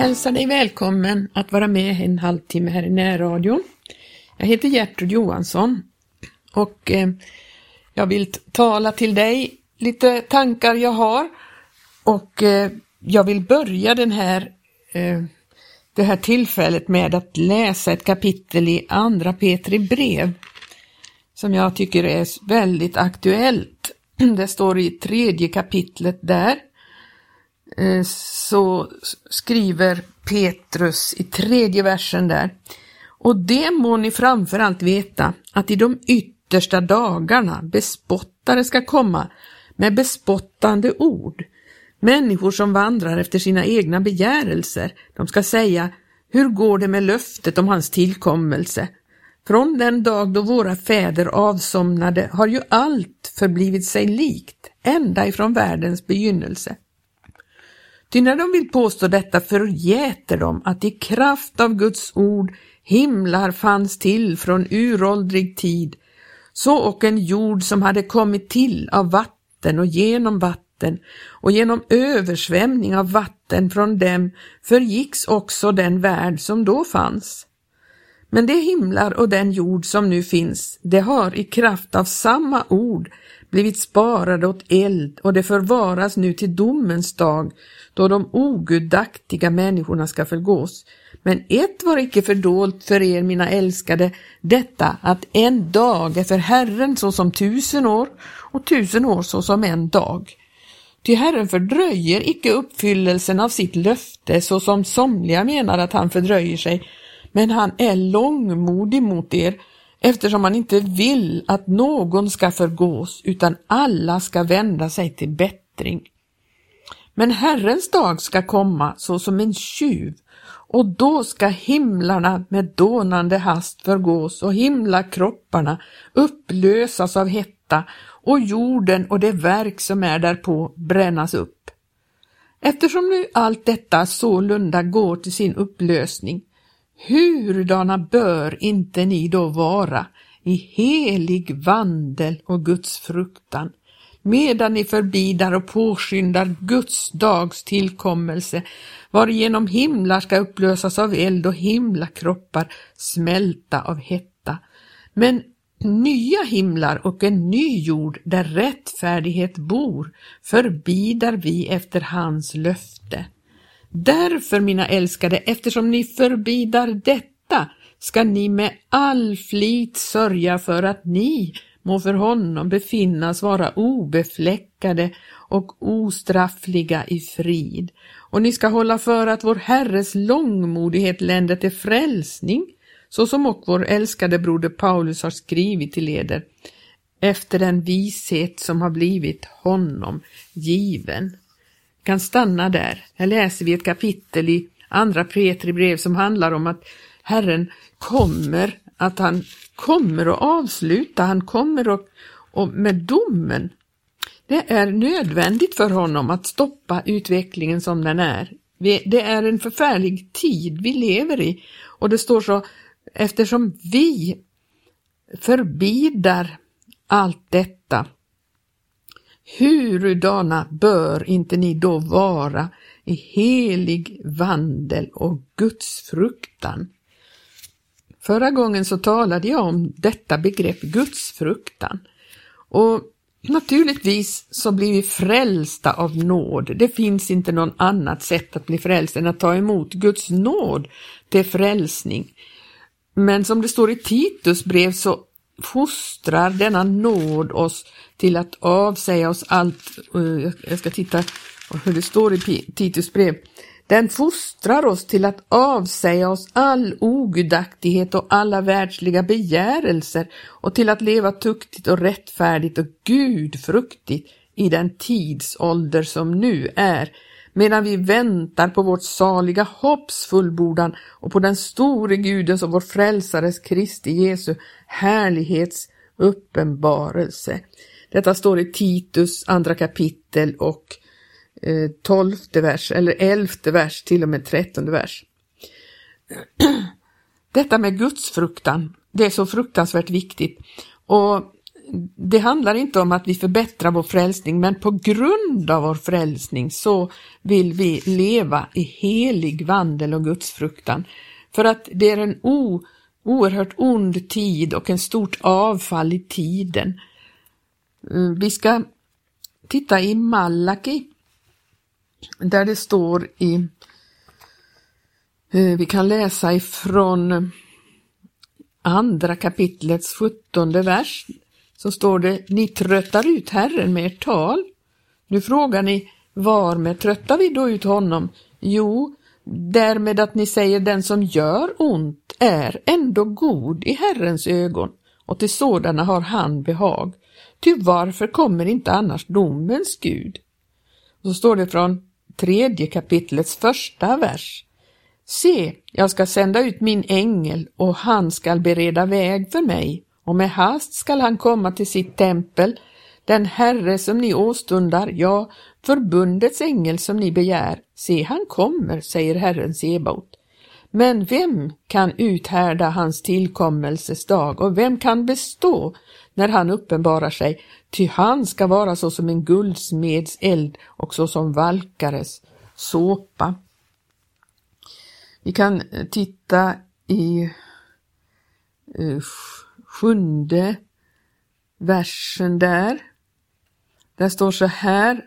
hälsar dig välkommen att vara med en halvtimme här i närradion. Jag heter Gertrud Johansson och eh, jag vill tala till dig lite tankar jag har och eh, jag vill börja den här, eh, det här tillfället med att läsa ett kapitel i Andra Petri brev som jag tycker är väldigt aktuellt. Det står i tredje kapitlet där Eh, så skriver Petrus i tredje versen där. Och det må ni framförallt veta att i de yttersta dagarna bespottare ska komma med bespottande ord. Människor som vandrar efter sina egna begärelser. De ska säga, hur går det med löftet om hans tillkommelse? Från den dag då våra fäder avsomnade har ju allt förblivit sig likt, ända ifrån världens begynnelse. Ty när de vill påstå detta förgäter de att i kraft av Guds ord himlar fanns till från uråldrig tid, så och en jord som hade kommit till av vatten och genom vatten och genom översvämning av vatten från dem förgicks också den värld som då fanns. Men de himlar och den jord som nu finns, det har i kraft av samma ord blivit sparade åt eld och det förvaras nu till domens dag då de ogudaktiga människorna ska förgås. Men ett var icke fördolt för er, mina älskade, detta att en dag är för Herren såsom tusen år och tusen år såsom en dag. Ty Herren fördröjer icke uppfyllelsen av sitt löfte såsom somliga menar att han fördröjer sig, men han är långmodig mot er eftersom han inte vill att någon ska förgås utan alla ska vända sig till bättring. Men Herrens dag ska komma såsom en tjuv och då ska himlarna med dånande hast förgås och himlakropparna upplösas av hetta och jorden och det verk som är därpå brännas upp. Eftersom nu allt detta sålunda går till sin upplösning, hurdana bör inte ni då vara i helig vandel och Guds fruktan, medan ni förbidar och påskyndar Guds dags tillkommelse, varigenom himlar ska upplösas av eld och himlakroppar smälta av hetta. Men nya himlar och en ny jord där rättfärdighet bor förbidar vi efter hans löfte. Därför, mina älskade, eftersom ni förbidar detta, ska ni med all flit sörja för att ni må för honom befinnas vara obefläckade och ostraffliga i frid. Och ni ska hålla för att vår Herres långmodighet länder till frälsning, så som och vår älskade broder Paulus har skrivit till eder, efter den vishet som har blivit honom given. Kan stanna där. Här läser vi ett kapitel i andra Petri brev som handlar om att Herren kommer, att han kommer att avsluta, han kommer och, och med domen. Det är nödvändigt för honom att stoppa utvecklingen som den är. Det är en förfärlig tid vi lever i och det står så eftersom vi förbidar allt detta hurudana bör inte ni då vara i helig vandel och gudsfruktan? Förra gången så talade jag om detta begrepp Gudsfruktan. Och naturligtvis så blir vi frälsta av nåd. Det finns inte någon annat sätt att bli frälst än att ta emot Guds nåd till frälsning. Men som det står i Titus brev så fostrar denna nåd oss till att avsäga oss allt, jag ska titta hur det står i Titus brev, den fostrar oss till att avsäga oss all ogudaktighet och alla världsliga begärelser och till att leva tuktigt och rättfärdigt och gudfruktigt i den tidsålder som nu är, medan vi väntar på vårt saliga hopps fullbordan och på den store Gudens och vår frälsares Kristi Jesu härlighets uppenbarelse. Detta står i Titus andra kapitel och eh, tolfte vers, eller elfte vers till och med trettonde vers. Detta med gudsfruktan, det är så fruktansvärt viktigt. Och det handlar inte om att vi förbättrar vår frälsning, men på grund av vår frälsning så vill vi leva i helig vandel och gudsfruktan. För att det är en o, oerhört ond tid och en stort avfall i tiden. Mm, vi ska titta i Malaki, där det står i, eh, vi kan läsa ifrån andra kapitlets sjuttonde vers, så står det, ni tröttar ut Herren med ert tal. Nu frågar ni, Varmed tröttar vi då ut honom? Jo, därmed att ni säger den som gör ont är ändå god i Herrens ögon och till sådana har han behag. Ty varför kommer inte annars domens Gud? så står det från tredje kapitlets första vers. Se, jag ska sända ut min ängel och han skall bereda väg för mig och med hast skall han komma till sitt tempel, den Herre som ni åstundar, ja, förbundets ängel som ni begär. Se, han kommer, säger Herren Sebaot. Men vem kan uthärda hans tillkommelses dag och vem kan bestå när han uppenbarar sig? Ty han ska vara så som en guldsmeds eld och så som valkares såpa. Vi kan eh, titta i uh, sjunde versen där. Där står så här,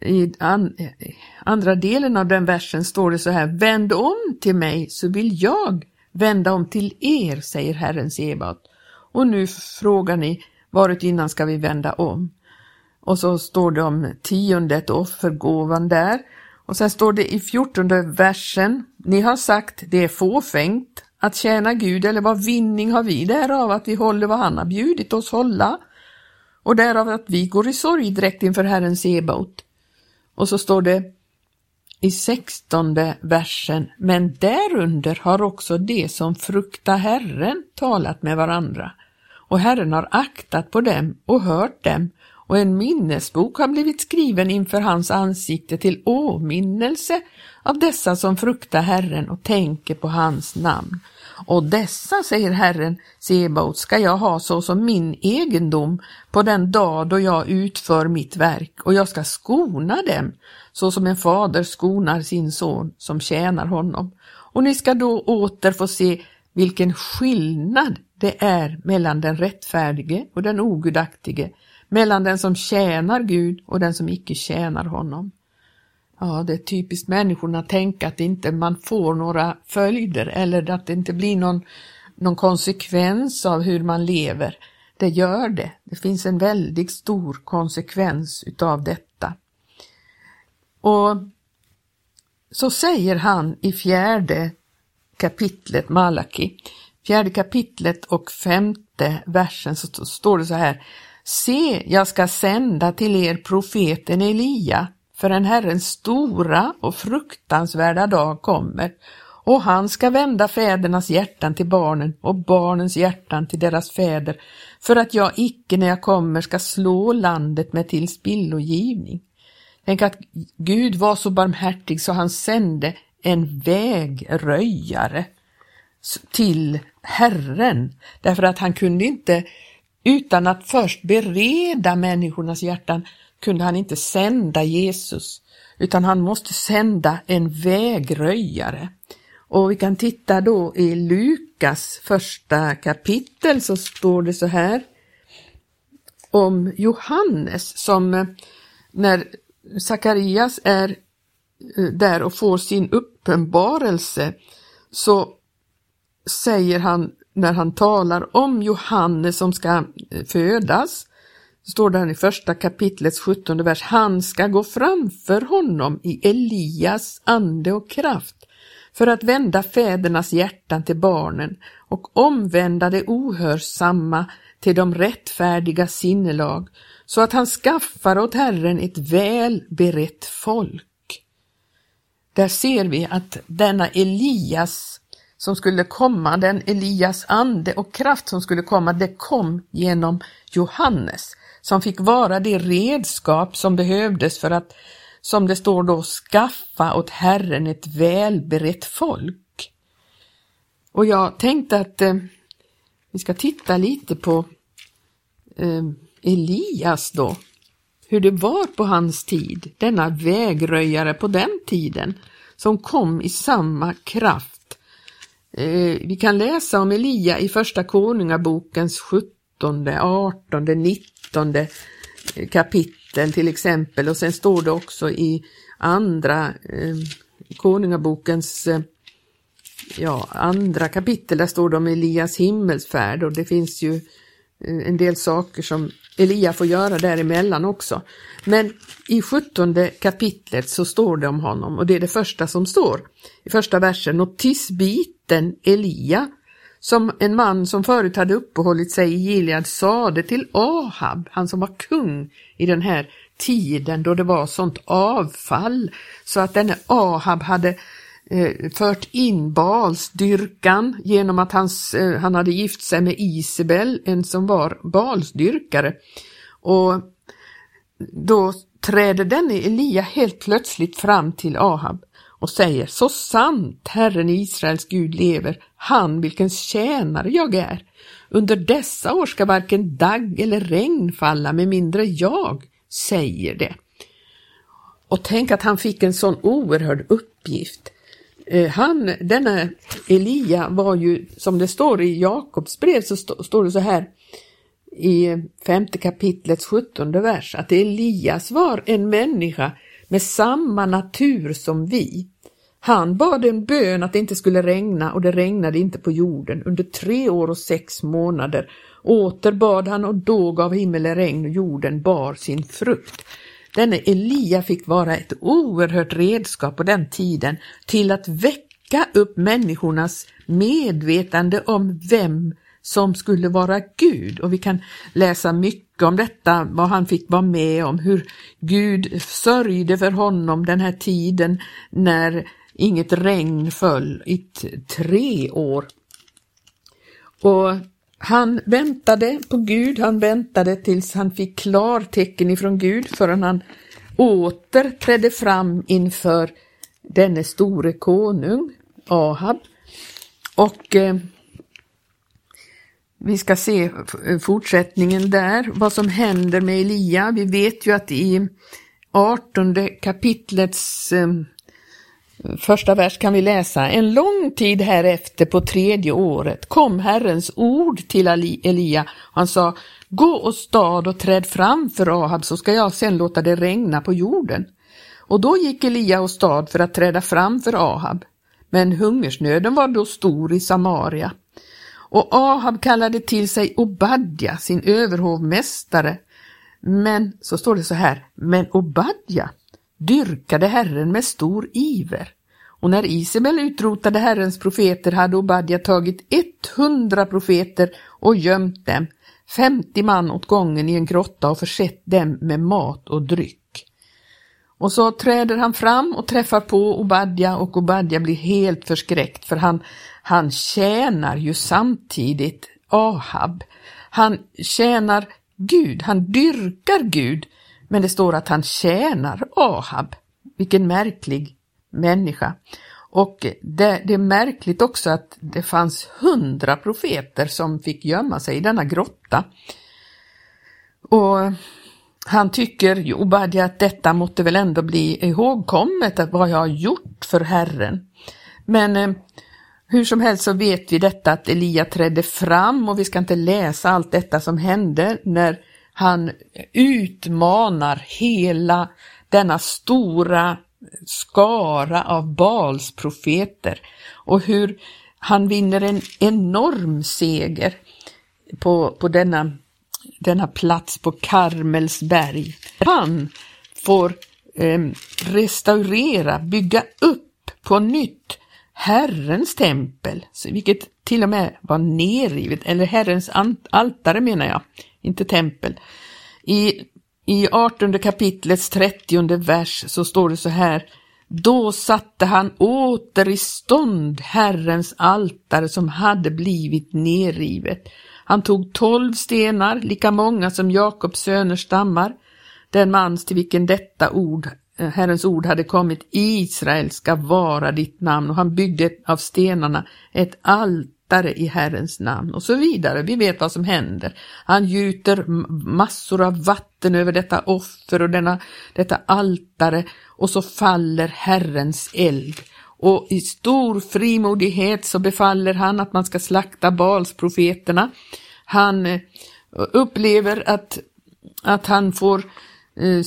i an, andra delen av den versen står det så här, vänd om till mig så vill jag vända om till er, säger Herren Sebat. Och nu frågar ni, varutinnan ska vi vända om? Och så står det om tiondet och offergåvan där. Och sen står det i fjortonde versen, ni har sagt det är fåfängt att tjäna Gud eller vad vinning har vi? Därav att vi håller vad han har bjudit oss hålla. Och därav att vi går i sorg direkt inför Herren Sebaot. Och så står det i sextonde versen, men därunder har också de som fruktar Herren talat med varandra. Och Herren har aktat på dem och hört dem. Och en minnesbok har blivit skriven inför hans ansikte till åminnelse av dessa som fruktar Herren och tänker på hans namn. Och dessa, säger Herren Sebaot, ska jag ha såsom min egendom på den dag då jag utför mitt verk och jag ska skona dem så som en fader skonar sin son som tjänar honom. Och ni ska då åter få se vilken skillnad det är mellan den rättfärdige och den ogudaktige, mellan den som tjänar Gud och den som icke tjänar honom. Ja, det är typiskt människorna att tänka att inte man får några följder eller att det inte blir någon, någon konsekvens av hur man lever. Det gör det. Det finns en väldigt stor konsekvens utav detta. Och så säger han i fjärde kapitlet Malaki, fjärde kapitlet och femte versen så står det så här. Se, jag ska sända till er profeten Elia förrän Herrens stora och fruktansvärda dag kommer och han ska vända fädernas hjärtan till barnen och barnens hjärtan till deras fäder för att jag icke när jag kommer ska slå landet med tillspillogivning. Tänk att Gud var så barmhärtig så han sände en vägröjare till Herren därför att han kunde inte utan att först bereda människornas hjärtan kunde han inte sända Jesus, utan han måste sända en vägröjare. Och vi kan titta då i Lukas första kapitel så står det så här om Johannes som eh, när Sakarias är eh, där och får sin uppenbarelse så säger han när han talar om Johannes som ska eh, födas står det i första kapitlets sjuttonde vers, han ska gå framför honom i Elias ande och kraft för att vända fädernas hjärtan till barnen och omvända det ohörsamma till de rättfärdiga sinnelag, så att han skaffar åt Herren ett väl berett folk. Där ser vi att denna Elias som skulle komma, den Elias ande och kraft som skulle komma, det kom genom Johannes som fick vara det redskap som behövdes för att, som det står då, skaffa åt Herren ett välberett folk. Och jag tänkte att eh, vi ska titta lite på eh, Elias då, hur det var på hans tid, denna vägröjare på den tiden, som kom i samma kraft. Eh, vi kan läsa om Elia i Första Konungabokens 17, 18, 19 kapitel till exempel. Och sen står det också i andra eh, Konungabokens eh, ja, andra kapitel, där står det om Elias himmelsfärd. Och det finns ju eh, Eh, en del saker som Elia får göra däremellan också. Men i sjuttonde kapitlet så står det om honom och det är det första som står i första versen. Och tisbiten Elia, som en man som förut hade uppehållit sig i Gilead sade till Ahab, han som var kung i den här tiden då det var sånt avfall så att denne Ahab hade eh, Eh, fört in balsdyrkan genom att hans, eh, han hade gift sig med Isabel, en som var balsdyrkare. Och då träder denne Elia helt plötsligt fram till Ahab och säger så sant Herren Israels Gud lever, han vilkens tjänare jag är. Under dessa år ska varken dagg eller regn falla med mindre jag säger det. Och tänk att han fick en sån oerhörd uppgift. Eh, han, denna Elia var ju, som det står i Jakobs brev, så st står det så här i femte kapitlets sjuttonde vers, att Elias var en människa med samma natur som vi. Han bad en bön att det inte skulle regna och det regnade inte på jorden under tre år och sex månader. Åter bad han och då gav himmelen regn och jorden bar sin frukt. Denne Elia fick vara ett oerhört redskap på den tiden till att väcka upp människornas medvetande om vem som skulle vara Gud. Och vi kan läsa mycket om detta, vad han fick vara med om, hur Gud sörjde för honom den här tiden när inget regn föll i tre år. Och han väntade på Gud, han väntade tills han fick klartecken ifrån Gud förrän han åter trädde fram inför denne store konung, Ahab. Och eh, vi ska se fortsättningen där, vad som händer med Elia. Vi vet ju att i 18 kapitlets eh, Första vers kan vi läsa. En lång tid härefter på tredje året kom Herrens ord till Elia. Han sa, gå och stad och träd fram för Ahab så ska jag sen låta det regna på jorden. Och då gick Elia och stad för att träda fram för Ahab. Men hungersnöden var då stor i Samaria. Och Ahab kallade till sig Obadja, sin överhovmästare. Men, så står det så här, men Obadja dyrkade Herren med stor iver. Och när Isabel utrotade Herrens profeter hade Obadja tagit 100 profeter och gömt dem, 50 man åt gången i en grotta och försett dem med mat och dryck. Och så träder han fram och träffar på Obadja och Obadja blir helt förskräckt för han, han tjänar ju samtidigt Ahab. Han tjänar Gud, han dyrkar Gud men det står att han tjänar Ahab. Vilken märklig människa. Och det, det, är märkligt också att det fanns hundra profeter som fick gömma sig i denna grotta. Och han tycker, Obadja, att detta måtte väl ändå bli ihågkommet, att vad jag har gjort för Herren. Men eh, hur som helst så vet vi detta att Elia trädde fram och vi ska inte läsa allt detta som hände när han utmanar hela denna stora skara av Bals profeter och hur han vinner en enorm seger på, på denna, denna plats på Karmels berg. Han får eh, restaurera, bygga upp på nytt Herrens tempel, vilket till och med var nerrivet, eller Herrens altare menar jag, inte tempel. I, i 18 kapitlets 30 vers så står det så här. Då satte han åter i stånd Herrens altare som hade blivit nerrivet. Han tog tolv stenar, lika många som Jakobs söner stammar, den mans till vilken detta ord, eh, Herrens ord hade kommit, Israel ska vara ditt namn, och han byggde av stenarna ett altare altare i Herrens namn och så vidare. Vi vet vad som händer. Han gjuter massor av vatten över detta offer och denna, detta altare och så faller Herrens eld. Och i stor frimodighet så befaller han att man ska slakta Balsprofeterna. Han eh, upplever att, att han får eh,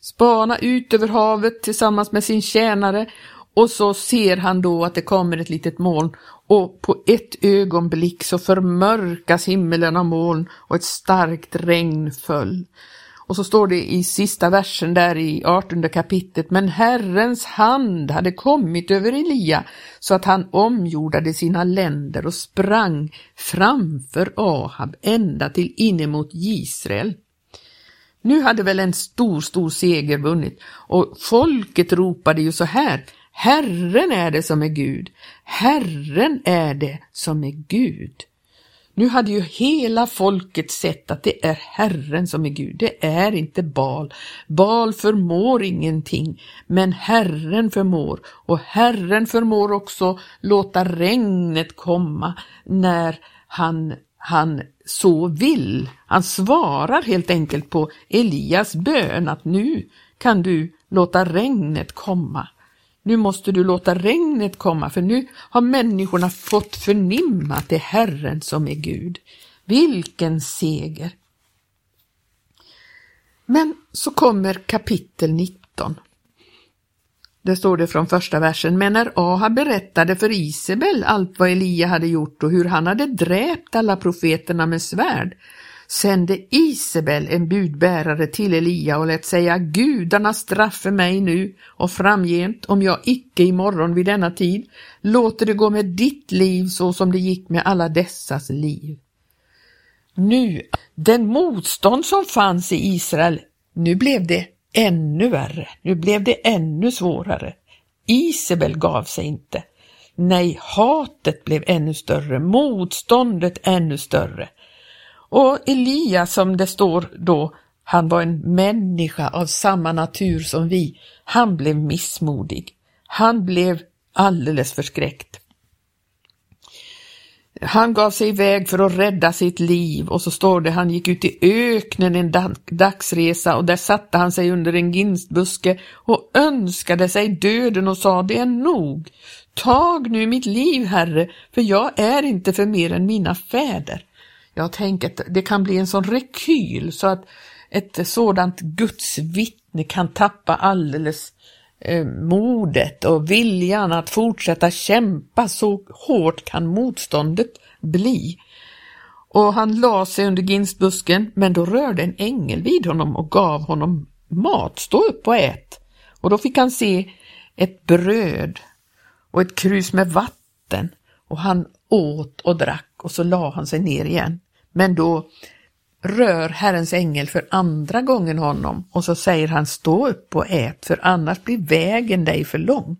spana ut över havet tillsammans med sin tjänare och så ser han då att det kommer ett litet moln och på ett ögonblick så förmörkas himlen av moln och ett starkt regn föll. Och så står det i sista versen där i 18 kapitlet, men Herrens hand hade kommit över Elia så att han omgjordade sina länder och sprang framför Ahab ända till inemot Israel. Nu hade väl en stor, stor seger vunnit och folket ropade ju så här, Herren är det som är Gud, Herren är det som är Gud. Nu hade ju hela folket sett att det är Herren som är Gud, det är inte Bal. Bal förmår ingenting, men Herren förmår och Herren förmår också låta regnet komma när han, han så vill. Han svarar helt enkelt på Elias bön att nu kan du låta regnet komma. Nu måste du låta regnet komma, för nu har människorna fått förnimma att det är Herren som är Gud. Vilken seger! Men så kommer kapitel 19. Det står det från första versen, men när Aha berättade för Isabel allt vad Elia hade gjort och hur han hade dräpt alla profeterna med svärd, sände Isabel en budbärare till Elia och lät säga gudarna straffe mig nu och framgent om jag icke imorgon vid denna tid låter det gå med ditt liv så som det gick med alla dessas liv. Nu, den motstånd som fanns i Israel, nu blev det ännu värre, nu blev det ännu svårare. Isabel gav sig inte. Nej, hatet blev ännu större, motståndet ännu större. Och Elia som det står då, han var en människa av samma natur som vi, han blev missmodig. Han blev alldeles förskräckt. Han gav sig iväg för att rädda sitt liv och så står det han gick ut i öknen en dagsresa och där satte han sig under en ginstbuske och önskade sig döden och sa det är nog. Tag nu mitt liv, Herre, för jag är inte för mer än mina fäder. Jag tänker att det kan bli en sån rekyl så att ett sådant Guds vittne kan tappa alldeles eh, modet och viljan att fortsätta kämpa. Så hårt kan motståndet bli. Och han la sig under ginstbusken, men då rörde en ängel vid honom och gav honom mat. Stå upp och ät. Och då fick han se ett bröd och ett krus med vatten och han åt och drack och så la han sig ner igen. Men då rör Herrens ängel för andra gången honom och så säger han stå upp och ät för annars blir vägen dig för lång.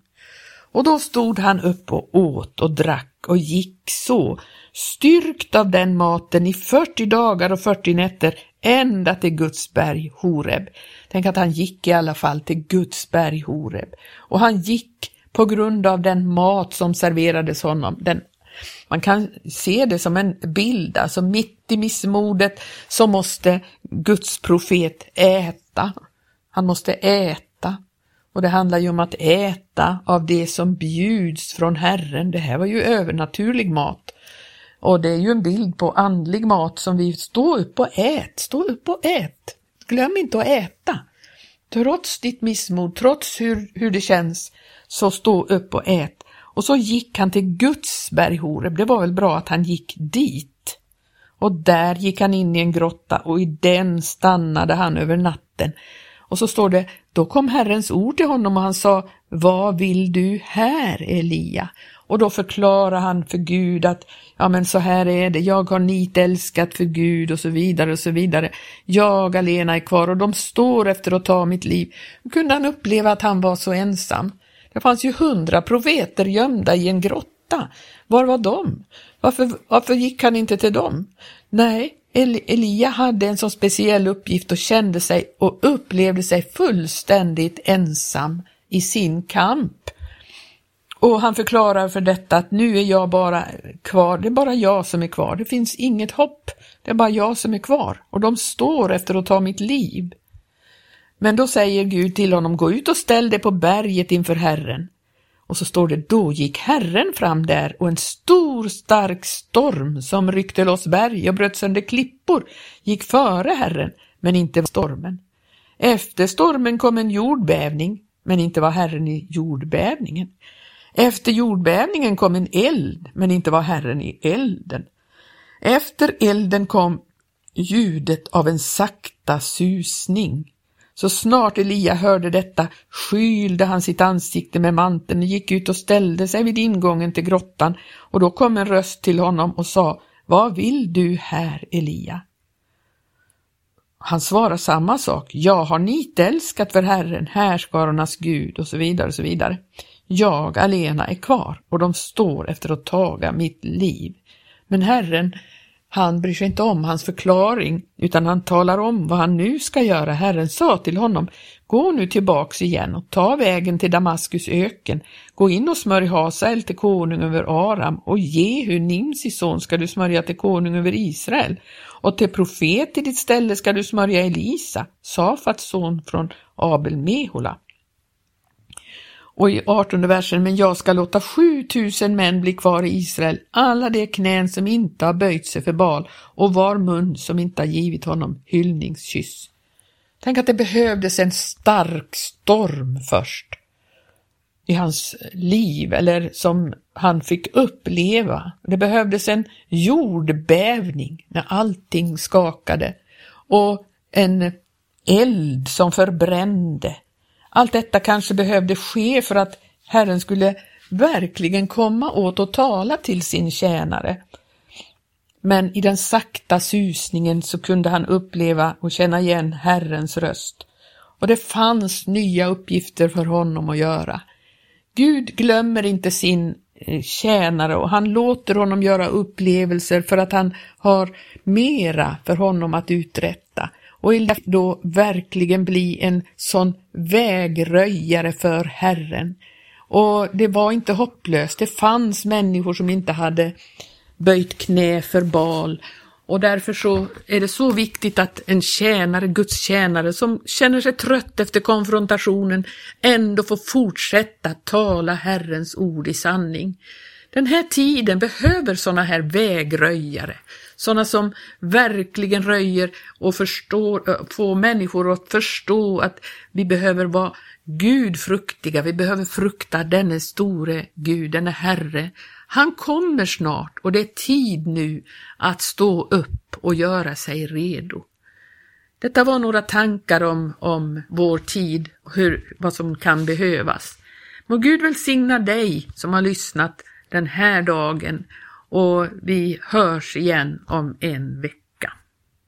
Och då stod han upp och åt och drack och gick så, styrkt av den maten i 40 dagar och 40 nätter ända till Guds berg Horeb. Tänk att han gick i alla fall till Guds berg Horeb. Och han gick på grund av den mat som serverades honom, den man kan se det som en bild, alltså mitt i missmodet så måste Guds profet äta. Han måste äta. Och det handlar ju om att äta av det som bjuds från Herren. Det här var ju övernaturlig mat. Och det är ju en bild på andlig mat som vi, stå upp och ät, stå upp och ät. Glöm inte att äta. Trots ditt missmod, trots hur, hur det känns, så stå upp och ät. Och så gick han till Guds berg Horeb. Det var väl bra att han gick dit. Och där gick han in i en grotta och i den stannade han över natten. Och så står det, då kom Herrens ord till honom och han sa, vad vill du här Elia? Och då förklarar han för Gud att, ja men så här är det, jag har nitälskat för Gud och så vidare och så vidare. Jag alena är kvar och de står efter att ta mitt liv. Hur kunde han uppleva att han var så ensam? Det fanns ju hundra profeter gömda i en grotta. Var var de? Varför, varför gick han inte till dem? Nej, Elia hade en så speciell uppgift och kände sig och upplevde sig fullständigt ensam i sin kamp. Och han förklarar för detta att nu är jag bara kvar, det är bara jag som är kvar, det finns inget hopp, det är bara jag som är kvar och de står efter att ta mitt liv. Men då säger Gud till honom, gå ut och ställ dig på berget inför Herren. Och så står det, då gick Herren fram där och en stor stark storm som ryckte loss berg och bröt sönder klippor gick före Herren, men inte stormen. Efter stormen kom en jordbävning, men inte var Herren i jordbävningen. Efter jordbävningen kom en eld, men inte var Herren i elden. Efter elden kom ljudet av en sakta susning. Så snart Elia hörde detta skylde han sitt ansikte med manteln och gick ut och ställde sig vid ingången till grottan och då kom en röst till honom och sa Vad vill du här, Elia? Han svarar samma sak. Jag har nitälskat för Herren, härskarornas Gud och så vidare och så vidare. Jag alena är kvar och de står efter att taga mitt liv. Men Herren, han bryr sig inte om hans förklaring utan han talar om vad han nu ska göra. Herren sa till honom, gå nu tillbaks igen och ta vägen till Damaskus öken. Gå in och smörj Hasael till konung över Aram och Jehu, Nimsis son, ska du smörja till konung över Israel. Och till profet i ditt ställe ska du smörja Elisa, Safats son från Abel Mehola. Och i 18 versen, men jag ska låta 7000 män bli kvar i Israel, alla de knän som inte har böjt sig för bal och var mun som inte har givit honom hyllningskyss. Tänk att det behövdes en stark storm först i hans liv, eller som han fick uppleva. Det behövdes en jordbävning när allting skakade och en eld som förbrände allt detta kanske behövde ske för att Herren skulle verkligen komma åt och tala till sin tjänare. Men i den sakta susningen så kunde han uppleva och känna igen Herrens röst. Och det fanns nya uppgifter för honom att göra. Gud glömmer inte sin eh, tjänare och han låter honom göra upplevelser för att han har mera för honom att uträtta och då verkligen bli en sån vägröjare för Herren. Och det var inte hopplöst, det fanns människor som inte hade böjt knä för bal och därför så är det så viktigt att en tjänare, Guds tjänare, som känner sig trött efter konfrontationen, ändå får fortsätta tala Herrens ord i sanning. Den här tiden behöver sådana här vägröjare, sådana som verkligen röjer och förstår, får människor att förstå att vi behöver vara gudfruktiga, vi behöver frukta denne store Gud, denne Herre. Han kommer snart och det är tid nu att stå upp och göra sig redo. Detta var några tankar om, om vår tid, hur, vad som kan behövas. Må Gud välsigna dig som har lyssnat den här dagen och vi hörs igen om en vecka.